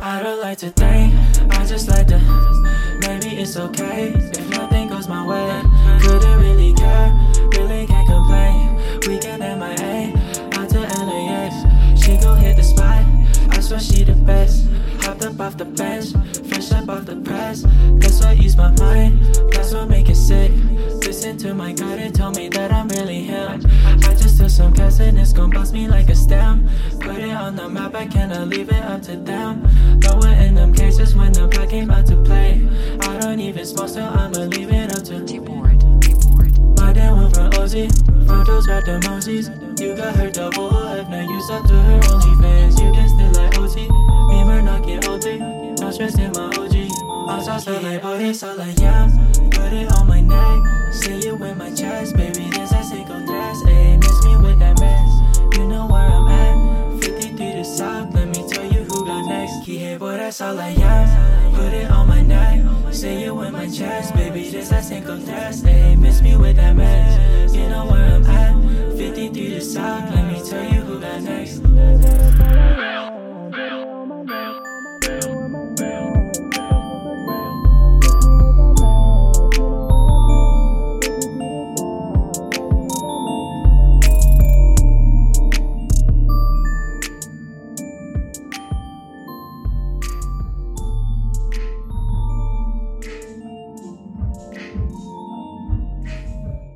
I don't like to think, I just like to. Maybe it's okay if nothing goes my way. Couldn't really care, really can't complain. Weekend MIA, out to LAX. She go hit the spot, I swear she the best. Hopped up off the bench, fresh up off the press. That's what ease my mind, I'm really him. I just took some and it's gon' bust me like a stem. Put it on the map, I cannot leave it up to them. Throw it in them cases when the pack came out to play. I don't even smoke, so I'ma leave it up to Keyboard. Keyboard. my damn one from Ozzy. Doors right the Moses. You got her double F, now you up to her OnlyFans. You can still like OT. Beamer knocking OT. No stress in my OG. I'm so still like oh, this all I am. Put it Boy, that's all I am. Put it on my neck. Say you in my chest,